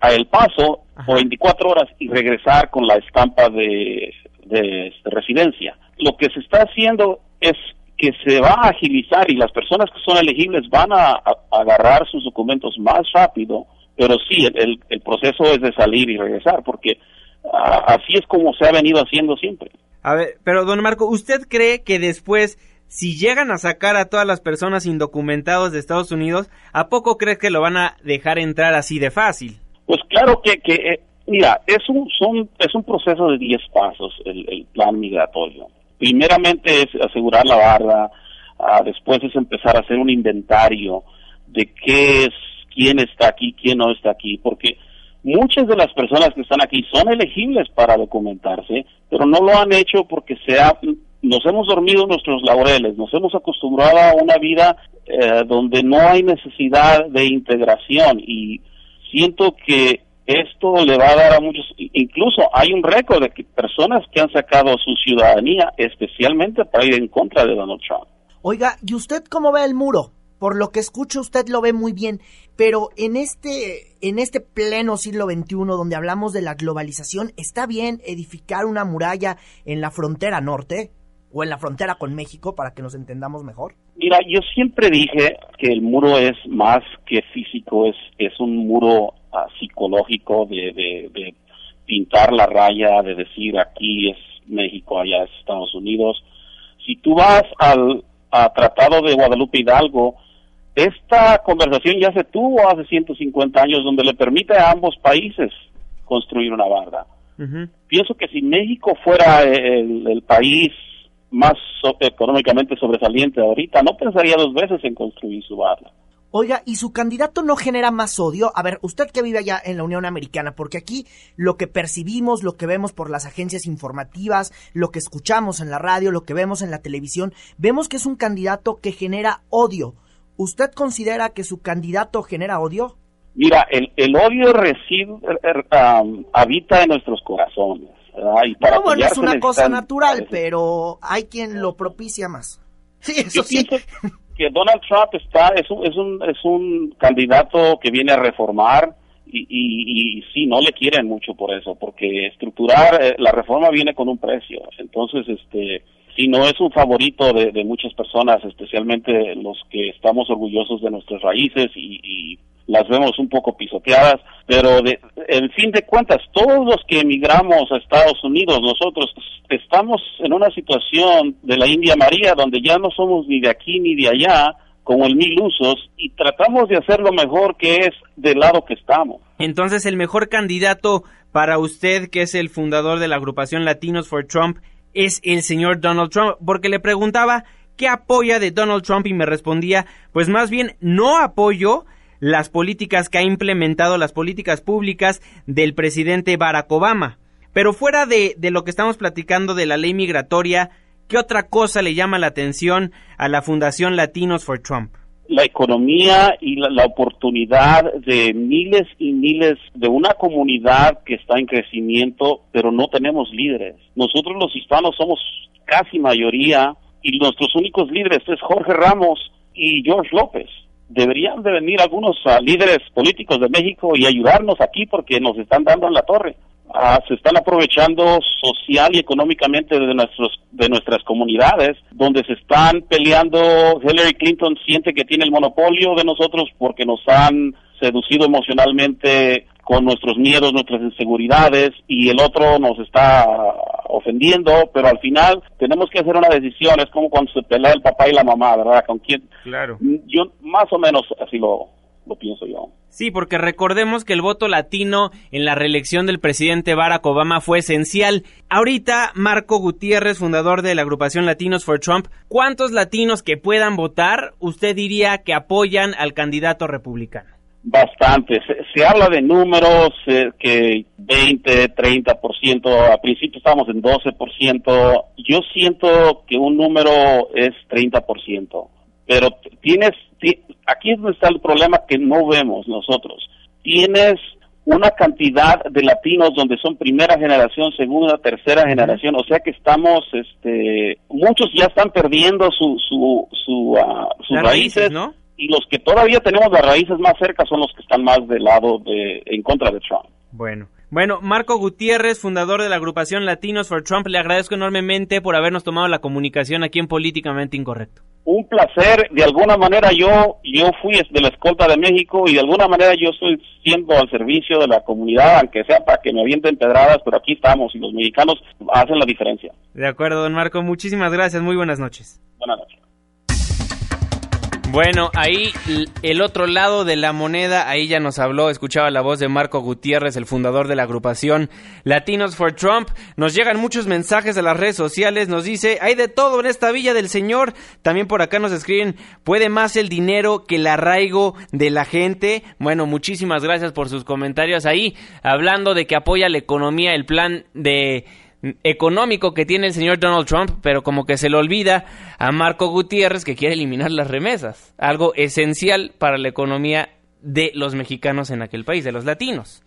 a El Paso por 24 horas y regresar con la estampa de, de, de residencia. Lo que se está haciendo es que se va a agilizar y las personas que son elegibles van a, a, a agarrar sus documentos más rápido, pero sí, el, el, proceso es de salir y regresar, porque a, así es como se ha venido haciendo siempre. A ver, pero don Marco, ¿usted cree que después si llegan a sacar a todas las personas indocumentadas de Estados Unidos, ¿a poco crees que lo van a dejar entrar así de fácil? Pues claro que, que eh, mira, es un, son, es un proceso de 10 pasos el, plan migratorio. Primeramente es asegurar la barra, uh, después es empezar a hacer un inventario de qué es, quién está aquí, quién no está aquí, porque muchas de las personas que están aquí son elegibles para documentarse, pero no lo han hecho porque se ha nos hemos dormido nuestros laureles, nos hemos acostumbrado a una vida eh, donde no hay necesidad de integración y siento que esto le va a dar a muchos, incluso hay un récord de que personas que han sacado su ciudadanía especialmente para ir en contra de Donald Trump. Oiga, ¿y usted cómo ve el muro? Por lo que escucho usted lo ve muy bien, pero en este en este pleno siglo XXI donde hablamos de la globalización, ¿está bien edificar una muralla en la frontera norte? O en la frontera con México para que nos entendamos mejor? Mira, yo siempre dije que el muro es más que físico, es, es un muro uh, psicológico de, de, de, pintar la raya, de decir aquí es México, allá es Estados Unidos. Si tú vas al a Tratado de Guadalupe Hidalgo, esta conversación ya se tuvo hace 150 años donde le permite a ambos países construir una barda. Uh -huh. Pienso que si México fuera el, el país más so económicamente sobresaliente ahorita, no pensaría dos veces en construir su barra. Oiga, ¿y su candidato no genera más odio? A ver, usted que vive allá en la Unión Americana, porque aquí lo que percibimos, lo que vemos por las agencias informativas, lo que escuchamos en la radio, lo que vemos en la televisión, vemos que es un candidato que genera odio. ¿Usted considera que su candidato genera odio? Mira, el, el odio reside, um, habita en nuestros corazones. Y para no, bueno, es una cosa natural, pero hay quien lo propicia más. *laughs* Sí, eso Yo sí. que Donald Trump está es un, es un es un candidato que viene a reformar y, y, y sí no le quieren mucho por eso porque estructurar eh, la reforma viene con un precio entonces este sí no es un favorito de, de muchas personas especialmente los que estamos orgullosos de nuestras raíces y, y las vemos un poco pisoteadas, pero de, en fin de cuentas, todos los que emigramos a Estados Unidos, nosotros estamos en una situación de la India María donde ya no somos ni de aquí ni de allá, con el mil usos, y tratamos de hacer lo mejor que es del lado que estamos. Entonces, el mejor candidato para usted, que es el fundador de la agrupación Latinos for Trump, es el señor Donald Trump, porque le preguntaba qué apoya de Donald Trump y me respondía, pues más bien no apoyo las políticas que ha implementado, las políticas públicas del presidente Barack Obama. Pero fuera de, de lo que estamos platicando de la ley migratoria, ¿qué otra cosa le llama la atención a la Fundación Latinos for Trump? la economía y la, la, oportunidad de miles y miles de una comunidad que está en crecimiento, pero no tenemos líderes. Nosotros los hispanos somos casi mayoría y nuestros únicos líderes es Jorge Ramos y George López. Deberían de venir algunos uh, líderes políticos de México y ayudarnos aquí porque nos están dando en la torre. Uh, se están aprovechando social y económicamente de nuestros de nuestras comunidades donde se están peleando Hillary Clinton siente que tiene el monopolio de nosotros porque nos han seducido emocionalmente con nuestros miedos, nuestras inseguridades y el otro nos está ofendiendo, pero al final tenemos que hacer una decisión, es como cuando se pelea el papá y la mamá, ¿verdad? ¿Con quién? Claro. Yo más o menos así lo, lo pienso yo. Sí, porque recordemos que el voto latino en la reelección del presidente Barack Obama fue esencial. Ahorita, Marco Gutiérrez, fundador de la agrupación Latinos for Trump, ¿cuántos latinos que puedan votar usted diría que apoyan al candidato republicano? Bastante. Se, se habla de números eh, que 20, 30%, a principio estábamos en 12%. Yo siento que un número es 30%, pero tienes, aquí es donde está el problema que no vemos nosotros. Tienes una cantidad de latinos donde son primera generación, segunda, tercera generación, o sea que estamos, este, muchos ya están perdiendo su, su, su, uh, sus raíces, raíces, ¿no? Y los que todavía tenemos las raíces más cerca son los que están más del lado de, en contra de Trump. Bueno. Bueno, Marco Gutiérrez, fundador de la agrupación Latinos for Trump, le agradezco enormemente por habernos tomado la comunicación aquí en Políticamente Incorrecto. Un placer, de alguna manera yo yo fui de la escolta de México y de alguna manera yo estoy siendo al servicio de la comunidad, aunque sea para que me avienten pedradas, pero aquí estamos y los mexicanos hacen la diferencia. De acuerdo, don Marco, muchísimas gracias, muy buenas noches. Buenas noches. Bueno, ahí el otro lado de la moneda, ahí ya nos habló, escuchaba la voz de Marco Gutiérrez, el fundador de la agrupación Latinos for Trump. Nos llegan muchos mensajes a las redes sociales, nos dice, hay de todo en esta villa del Señor. También por acá nos escriben, puede más el dinero que el arraigo de la gente. Bueno, muchísimas gracias por sus comentarios ahí, hablando de que apoya la economía, el plan de económico que tiene el señor Donald Trump, pero como que se le olvida a Marco Gutiérrez que quiere eliminar las remesas, algo esencial para la economía de los mexicanos en aquel país, de los latinos.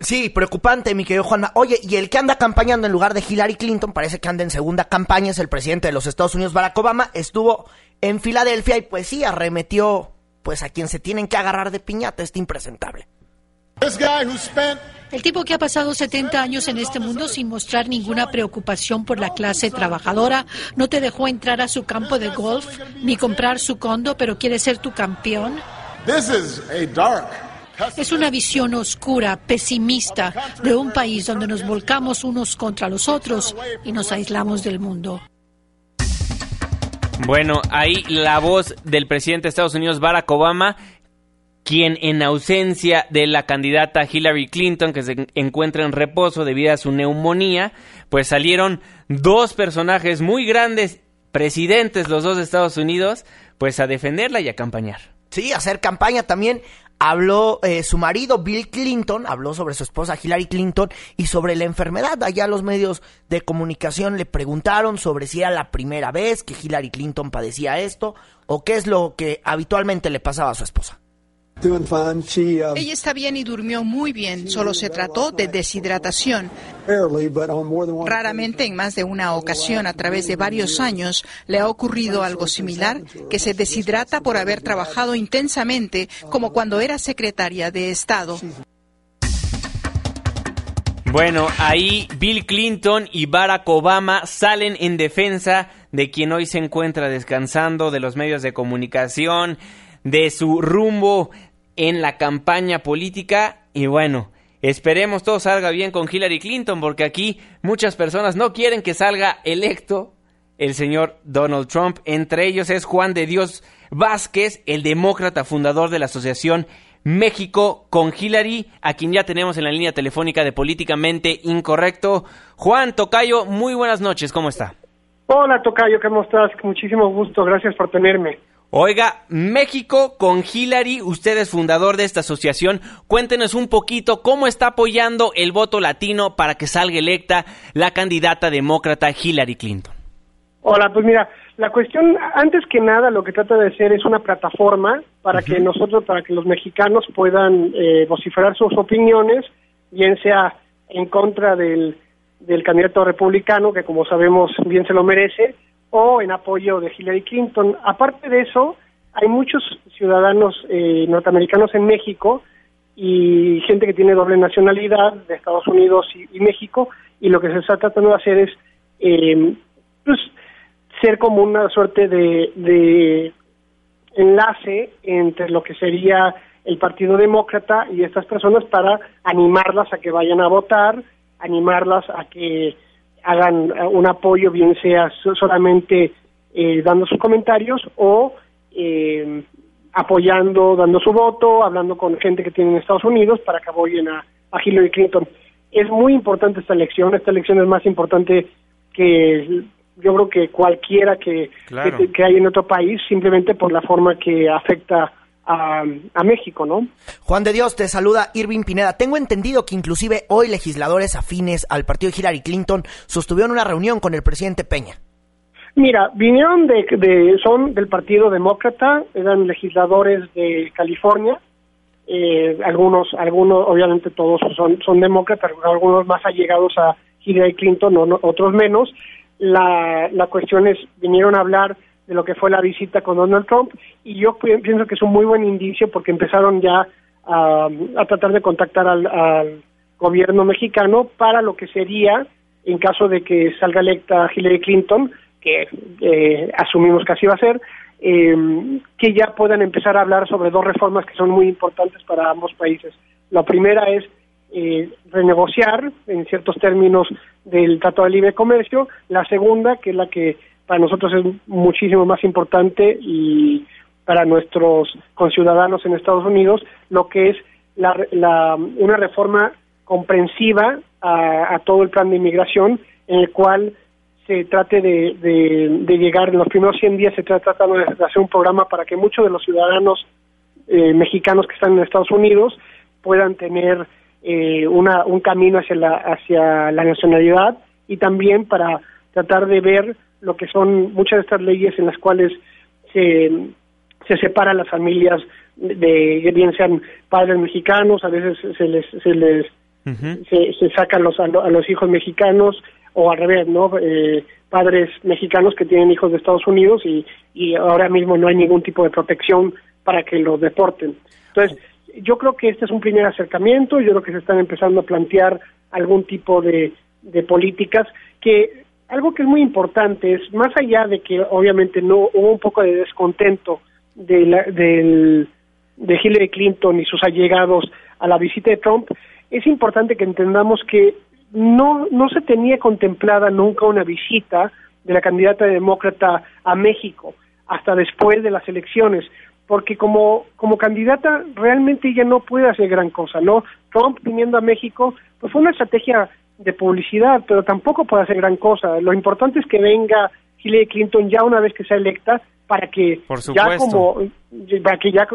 Sí, preocupante, mi querido Juanma. Oye, y el que anda campañando en lugar de Hillary Clinton, parece que anda en segunda campaña, es el presidente de los Estados Unidos, Barack Obama, estuvo en Filadelfia y pues sí, arremetió pues a quien se tienen que agarrar de piñata, este impresentable. El tipo que ha pasado 70 años en este mundo sin mostrar ninguna preocupación por la clase trabajadora, no te dejó entrar a su campo de golf ni comprar su condo, pero quiere ser tu campeón. Es una visión oscura, pesimista, de un país donde nos volcamos unos contra los otros y nos aislamos del mundo. Bueno, ahí la voz del presidente de Estados Unidos, Barack Obama, quien en ausencia de la candidata Hillary Clinton, que se encuentra en reposo debido a su neumonía, pues salieron dos personajes muy grandes, presidentes los dos de Estados Unidos, pues a defenderla y a campañar. Sí, hacer campaña también. Habló eh, su marido Bill Clinton, habló sobre su esposa Hillary Clinton y sobre la enfermedad. Allá los medios de comunicación le preguntaron sobre si era la primera vez que Hillary Clinton padecía esto o qué es lo que habitualmente le pasaba a su esposa. Ella está bien y durmió muy bien, solo se trató de deshidratación. Raramente, en más de una ocasión a través de varios años, le ha ocurrido algo similar, que se deshidrata por haber trabajado intensamente, como cuando era secretaria de Estado. Bueno, ahí Bill Clinton y Barack Obama salen en defensa de quien hoy se encuentra descansando, de los medios de comunicación, de su rumbo en la campaña política y bueno, esperemos todo salga bien con Hillary Clinton porque aquí muchas personas no quieren que salga electo el señor Donald Trump. Entre ellos es Juan de Dios Vázquez, el demócrata fundador de la Asociación México con Hillary, a quien ya tenemos en la línea telefónica de Políticamente Incorrecto. Juan Tocayo, muy buenas noches, ¿cómo está? Hola Tocayo, ¿cómo estás? Muchísimo gusto, gracias por tenerme. Oiga, México con Hillary, usted es fundador de esta asociación. Cuéntenos un poquito cómo está apoyando el voto latino para que salga electa la candidata demócrata Hillary Clinton. Hola, pues mira, la cuestión, antes que nada, lo que trata de hacer es una plataforma para que nosotros, para que los mexicanos puedan eh, vociferar sus opiniones, bien sea en contra del, del candidato republicano, que como sabemos bien se lo merece, o en apoyo de Hillary Clinton. Aparte de eso, hay muchos ciudadanos eh, norteamericanos en México y gente que tiene doble nacionalidad de Estados Unidos y, México, y lo que se está tratando de hacer es, eh, pues, ser como una suerte de, enlace entre lo que sería el Partido Demócrata y estas personas para animarlas a que vayan a votar, animarlas a que hagan un apoyo, bien sea solamente eh, dando sus comentarios o eh, apoyando, dando su voto, hablando con gente que tiene en Estados Unidos para que apoyen a, a Hillary Clinton. Es muy importante esta elección, esta elección es más importante que yo creo que cualquiera que, que, hay en otro país, simplemente por la forma que afecta a, a, México, ¿no? Juan de Dios, te saluda Irving Pineda. Tengo entendido que inclusive hoy legisladores afines al partido de Hillary Clinton sostuvieron una reunión con el presidente Peña. Mira, vinieron de, de son del Partido Demócrata, eran legisladores de California, eh, algunos, algunos, obviamente todos son, son demócratas, algunos más allegados a Hillary Clinton, no, otros menos, la, la cuestión es, vinieron a hablar de lo que fue la visita con Donald Trump y yo pienso que es un muy buen indicio porque empezaron ya a, tratar de contactar al, gobierno mexicano para lo que sería, en caso de que salga electa Hillary Clinton, que eh, asumimos que así va a ser, eh, que ya puedan empezar a hablar sobre dos reformas que son muy importantes para ambos países. La primera es eh, renegociar en ciertos términos del Trato de Libre Comercio. La segunda, que es la que para nosotros es muchísimo más importante y para nuestros conciudadanos en Estados Unidos, lo que es la, una reforma comprensiva a, todo el plan de inmigración, en el cual se trate de, de, llegar en los primeros 100 días, se trata de hacer un programa para que muchos de los ciudadanos eh, mexicanos que están en Estados Unidos puedan tener eh, una, un camino hacia la, hacia la nacionalidad y también para tratar de ver lo que son muchas de estas leyes en las cuales se, se separan las familias de, bien sean padres mexicanos, a veces se les, se les se, sacan los, a, los hijos mexicanos o al revés, ¿no? Eh, padres mexicanos que tienen hijos de Estados Unidos y, y ahora mismo no hay ningún tipo de protección para que los deporten. Entonces, yo creo que este es un primer acercamiento, yo creo que se están empezando a plantear algún tipo de, de políticas que algo que es muy importante es más allá de que obviamente no hubo un poco de descontento de, la, del, de Hillary Clinton y sus allegados a la visita de Trump, es importante que entendamos que no, no se tenía contemplada nunca una visita de la candidata demócrata a México hasta después de las elecciones porque como, como candidata realmente ella no puede hacer gran cosa, ¿no? Trump viniendo a México, pues fue una estrategia de publicidad, pero tampoco puede hacer gran cosa. Lo importante es que venga Hillary Clinton ya una vez que sea electa para que ya como para que ya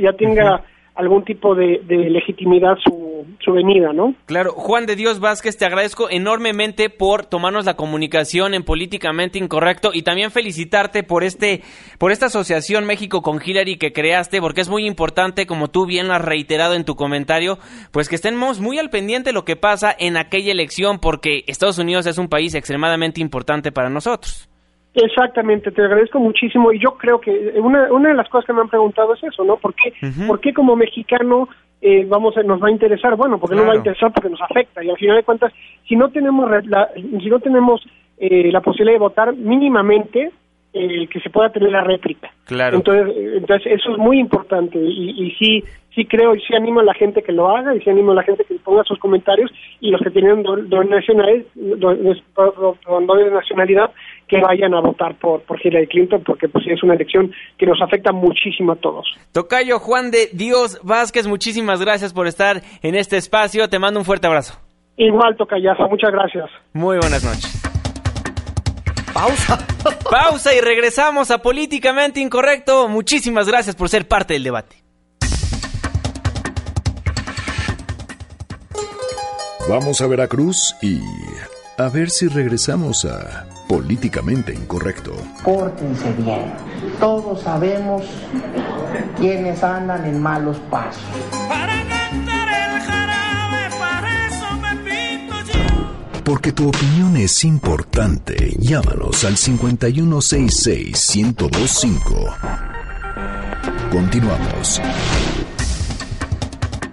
ya, tenga algún tipo de, legitimidad su, su, venida, ¿no? Claro, Juan de Dios Vázquez, te agradezco enormemente por tomarnos la comunicación en Políticamente Incorrecto y también felicitarte por este, por esta asociación México con Hillary que creaste, porque es muy importante, como tú bien lo has reiterado en tu comentario, pues que estemos muy al pendiente de lo que pasa en aquella elección, porque Estados Unidos es un país extremadamente importante para nosotros. Exactamente, te agradezco muchísimo y yo creo que una, una de las cosas que me han preguntado es eso, ¿no? ¿Por qué, ¿por qué como mexicano eh, vamos nos va a interesar? Bueno, porque no nos va a interesar porque nos afecta y al final de cuentas, si no tenemos la, si no tenemos eh, la posibilidad de votar mínimamente, eh, que se pueda tener la réplica. Claro. Entonces, entonces eso es muy importante y, y sí sí creo y sí animo a la gente que lo haga y sí animo a la gente que ponga sus comentarios y los que tienen doble nacionalidad, doble nacionalidad que vayan a votar por, por Hillary Clinton porque pues es una elección que nos afecta muchísimo a todos. Tocayo Juan de Dios Vázquez, muchísimas gracias por estar en este espacio. Te mando un fuerte abrazo. Igual, Tocayazo, muchas gracias. Muy buenas noches. Pausa. *laughs* Pausa y regresamos a Políticamente Incorrecto. Muchísimas gracias por ser parte del debate. Vamos a Veracruz y a ver si regresamos a Políticamente Incorrecto. Pórtense bien. Todos sabemos quiénes andan en malos pasos. Porque tu opinión es importante. Llámanos al 5166-1025. Continuamos.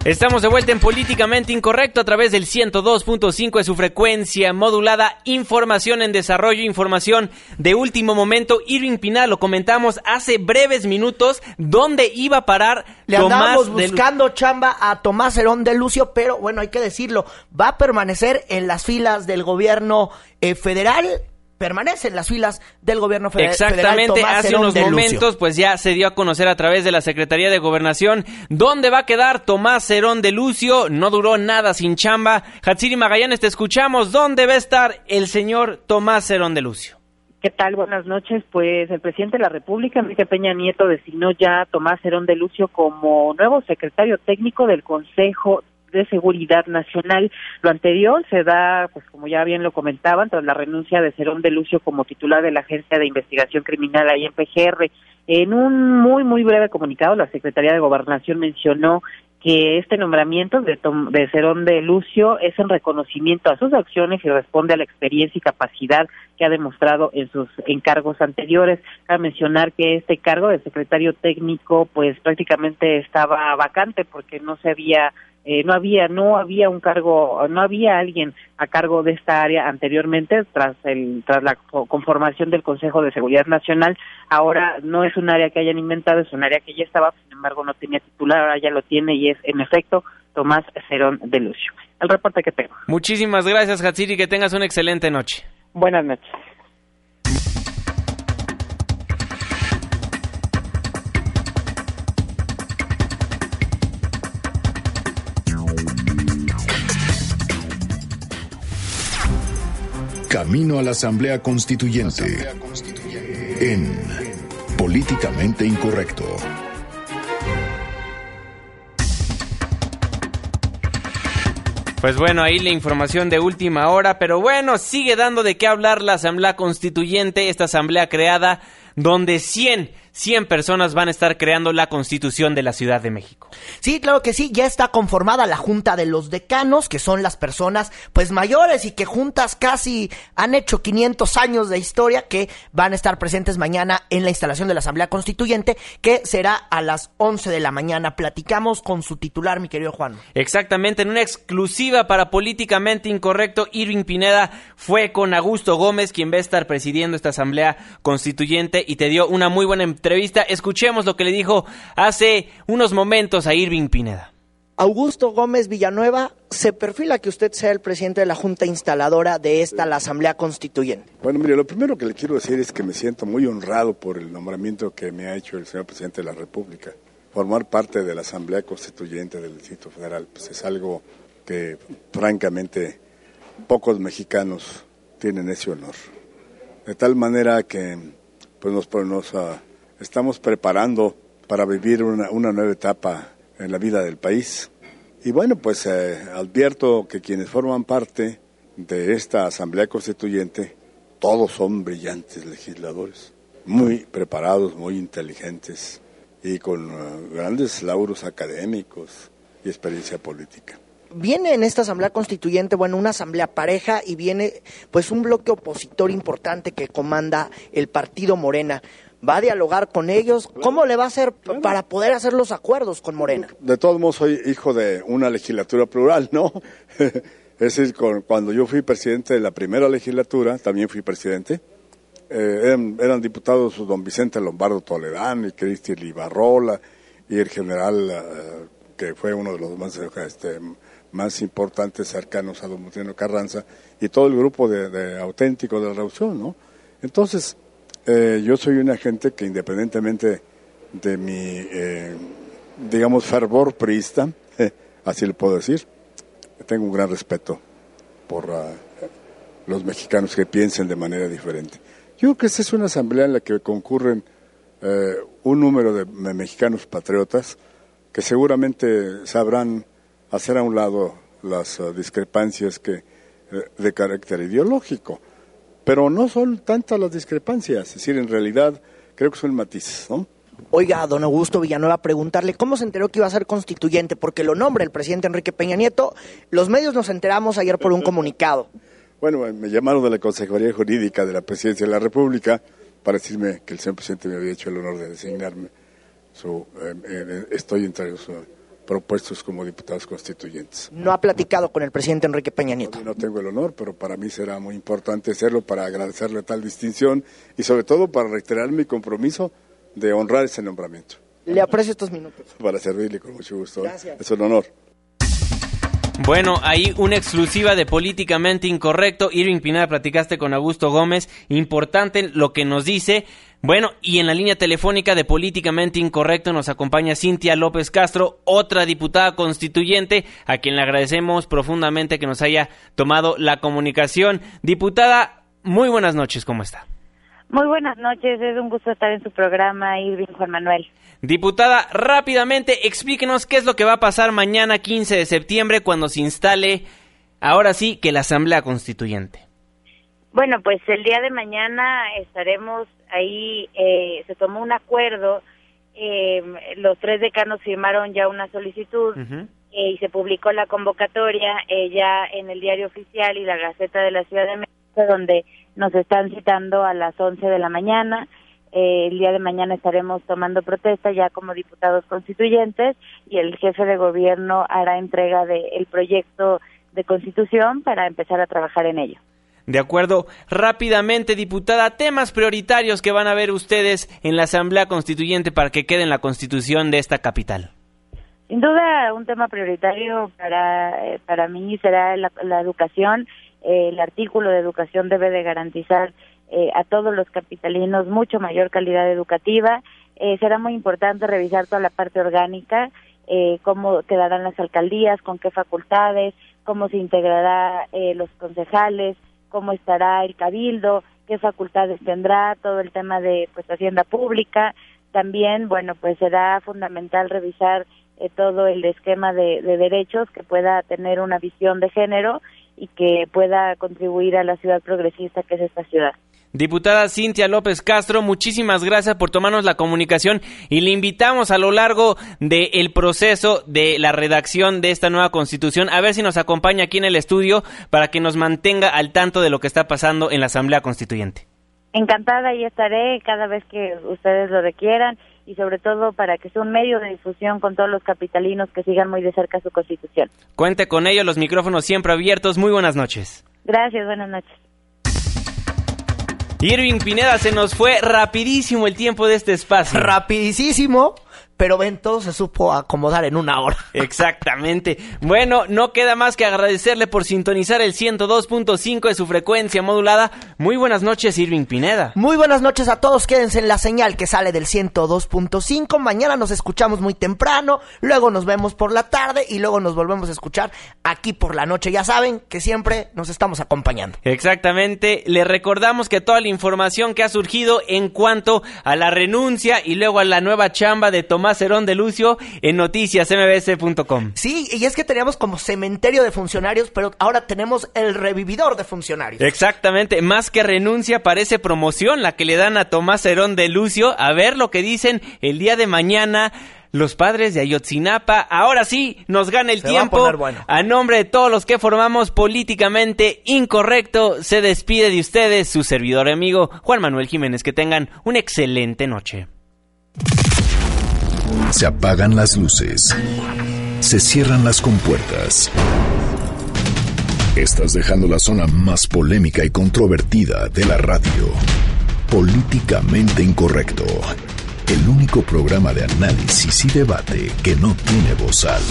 Estamos de vuelta en Políticamente Incorrecto a través del 102.5 de su frecuencia modulada. Información en desarrollo, información de último momento. Irving Pinal, lo comentamos hace breves minutos, dónde iba a parar Le Tomás de buscando chamba a Tomás Herón de Lucio, pero bueno, hay que decirlo, va a permanecer en las filas del gobierno eh, federal. Permanece en las filas del gobierno federal. Exactamente, federal, Tomás hace unos momentos pues ya se dio a conocer a través de la Secretaría de Gobernación dónde va a quedar Tomás Herón de Lucio, no duró nada sin chamba. Hatsiri Magallanes, te escuchamos, ¿dónde va a estar el señor Tomás Herón de Lucio? ¿Qué tal? Buenas noches. Pues el presidente de la República, Enrique Peña Nieto, designó ya a Tomás Herón de Lucio como nuevo secretario técnico del Consejo de Seguridad Nacional. Lo anterior se da, pues como ya bien lo comentaban, tras la renuncia de Cerón de Lucio como titular de la Agencia de Investigación Criminal ahí en PGR. En un muy, muy breve comunicado, la Secretaría de Gobernación mencionó que este nombramiento de, Tom- de Cerón de Lucio es en reconocimiento a sus acciones y responde a la experiencia y capacidad que ha demostrado en sus encargos anteriores. Cabe mencionar que este cargo de secretario técnico pues prácticamente estaba vacante porque no se había eh, no había no había un cargo no había alguien a cargo de esta área anteriormente tras el tras la co- conformación del Consejo de Seguridad Nacional. Ahora no es un área que hayan inventado es un área que ya estaba sin embargo no tenía titular ahora ya lo tiene y es en efecto Tomás Cerón de Lucio. El reporte que tengo. Muchísimas gracias Hatsiri, que tengas una excelente noche. buenas noches Camino a la Asamblea Constituyente. En Políticamente Incorrecto. Pues bueno, ahí la información de última hora, pero bueno, sigue dando de qué hablar la Asamblea Constituyente, esta asamblea creada donde 100, 100 personas van a estar creando la Constitución de la Ciudad de México. Sí, claro que sí, ya está conformada la Junta de los Decanos, que son las personas pues mayores y que juntas casi han hecho 500 años de historia que van a estar presentes mañana en la instalación de la Asamblea Constituyente, que será a las 11 de la mañana. Platicamos con su titular, mi querido Juan. Exactamente, en una exclusiva para Políticamente Incorrecto, Irving Pineda fue con Augusto Gómez, quien va a estar presidiendo esta Asamblea Constituyente y te dio una muy buena entrevista. Escuchemos lo que le dijo hace unos momentos a Irving Pineda. Augusto Gómez Villanueva, se perfila que usted sea el presidente de la Junta Instaladora de esta, la Asamblea Constituyente. Bueno, mire, lo primero que le quiero decir es que me siento muy honrado por el nombramiento que me ha hecho el señor presidente de la República. Formar parte de la Asamblea Constituyente del Distrito Federal, pues es algo que francamente pocos mexicanos tienen ese honor. De tal manera que pues nos, nos ah, estamos preparando para vivir una, una nueva etapa en la vida del país. Y bueno, pues eh, advierto que quienes forman parte de esta Asamblea Constituyente, todos son brillantes legisladores, muy preparados, muy inteligentes y con eh, grandes lauros académicos y experiencia política. Viene en esta asamblea constituyente, bueno, una asamblea pareja y viene pues un bloque opositor importante que comanda el partido Morena. ¿Va a dialogar con ellos? ¿Cómo le va a hacer para poder hacer los acuerdos con Morena? De todos modos, soy hijo de una legislatura plural, ¿no? *laughs* es decir, con- cuando yo fui presidente de la primera legislatura, también fui presidente, eh, eran, diputados don Vicente Lombardo Toledano y Cristian Libarrola y el general eh, que fue uno de los más, este, más importantes cercanos a don Mutino Carranza y todo el grupo de, auténticos de la revolución, ¿no? Entonces, eh, yo soy una gente que independientemente de mi, digamos, fervor priista, *laughs* así le puedo decir, tengo un gran respeto por ah, los mexicanos que piensen de manera diferente. Yo creo que esta es una asamblea en la que concurren eh, un número de mexicanos patriotas que seguramente sabrán hacer a un lado las uh, discrepancias que, eh, de carácter ideológico. Pero no son tantas las discrepancias, es decir, en realidad creo que son matices, ¿no? Oiga, don Augusto Villanueva, preguntarle cómo se enteró que iba a ser constituyente, porque lo nombra el presidente Enrique Peña Nieto. Los medios nos enteramos ayer por un comunicado. Bueno, me llamaron de la Consejería Jurídica de la Presidencia de la República para decirme que el señor presidente me había hecho el honor de designarme. Eh, eh, estoy entre los propuestos como diputados constituyentes. ¿No ha platicado con el presidente Enrique Peña Nieto? No, tengo el honor, pero para mí será muy importante hacerlo para agradecerle tal distinción y sobre todo para reiterar mi compromiso de honrar ese nombramiento. Le aprecio estos minutos. Para servirle con mucho gusto. Gracias. Es un honor. Bueno, ahí una exclusiva de políticamente incorrecto. Irving Pineda, platicaste con Augusto Gómez. Importante lo que nos dice. Bueno, y en la línea telefónica de Políticamente Incorrecto nos acompaña Cintia López Castro, otra diputada constituyente, a quien le agradecemos profundamente que nos haya tomado la comunicación. Diputada, muy buenas noches, ¿cómo está? Muy buenas noches, es un gusto estar en su programa, Irving Juan Manuel. Diputada, rápidamente explíquenos qué es lo que va a pasar mañana 15 de septiembre cuando se instale, ahora sí, que la Asamblea Constituyente. Bueno, pues el día de mañana estaremos ahí, eh, se tomó un acuerdo, eh, los tres decanos firmaron ya una solicitud eh, y se publicó la convocatoria ya en el diario oficial y la Gaceta de la Ciudad de México, donde nos están citando a las 11 de la mañana. Eh, el día de mañana estaremos tomando protesta ya como diputados constituyentes y el jefe de gobierno hará entrega del proyecto de constitución para empezar a trabajar en ello. De acuerdo, rápidamente, diputada, temas prioritarios que van a ver ustedes en la Asamblea Constituyente para que quede en la constitución de esta capital. Sin duda, un tema prioritario para, eh, para mí será la educación el artículo de educación debe de garantizar eh, a todos los capitalinos mucho mayor calidad educativa. Eh, será muy importante revisar toda la parte orgánica, eh, cómo quedarán las alcaldías, con qué facultades, cómo se integrará los concejales, cómo estará el cabildo, qué facultades tendrá, todo el tema de pues hacienda pública. También, bueno, pues será fundamental revisar todo el esquema de derechos que pueda tener una visión de género y que pueda contribuir a la ciudad progresista que es esta ciudad. Diputada Cintia López Castro, muchísimas gracias por tomarnos la comunicación y le invitamos a lo largo del proceso de la redacción de esta nueva constitución a ver si nos acompaña aquí en el estudio para que nos mantenga al tanto de lo que está pasando en la Asamblea Constituyente. Encantada y estaré cada vez que ustedes lo requieran y sobre todo para que sea un medio de difusión con todos los capitalinos que sigan muy de cerca su constitución. Cuente con ello, los micrófonos siempre abiertos. Muy buenas noches. Gracias, buenas noches. Irving Pineda, se nos fue rapidísimo el tiempo de este espacio. Rapidísimo pero ven, todo se supo acomodar en una hora. *laughs* Exactamente. Bueno, no queda más que agradecerle por sintonizar el 102.5 de su frecuencia modulada. Muy buenas noches, Irving Pineda. Muy buenas noches a todos. Quédense en la señal que sale del 102.5. Mañana nos escuchamos muy temprano, luego nos vemos por la tarde y luego nos volvemos a escuchar aquí por la noche. Ya saben que siempre nos estamos acompañando. Exactamente. Le recordamos que toda la información que ha surgido en cuanto a la renuncia y luego a la nueva chamba de Tomás Macerón de Lucio en noticiasmbs.com. Sí, y es que teníamos como cementerio de funcionarios, pero ahora tenemos el revividor de funcionarios. Exactamente, más que renuncia parece promoción la que le dan a Tomás Herón de Lucio. A ver lo que dicen el día de mañana los padres de Ayotzinapa. Ahora sí, nos gana el tiempo. A, a, nombre de todos los que formamos políticamente incorrecto, se despide de ustedes su servidor amigo Juan Manuel Jiménez. Que tengan una excelente noche. Se apagan las luces. Se cierran las compuertas. Estás dejando la zona más polémica y controvertida de la radio. Políticamente Incorrecto. El único programa de análisis y debate que no tiene bozal.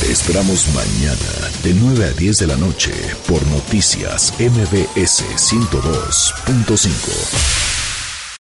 Te esperamos mañana de 9 a 10 de la noche por Noticias MBS 102.5.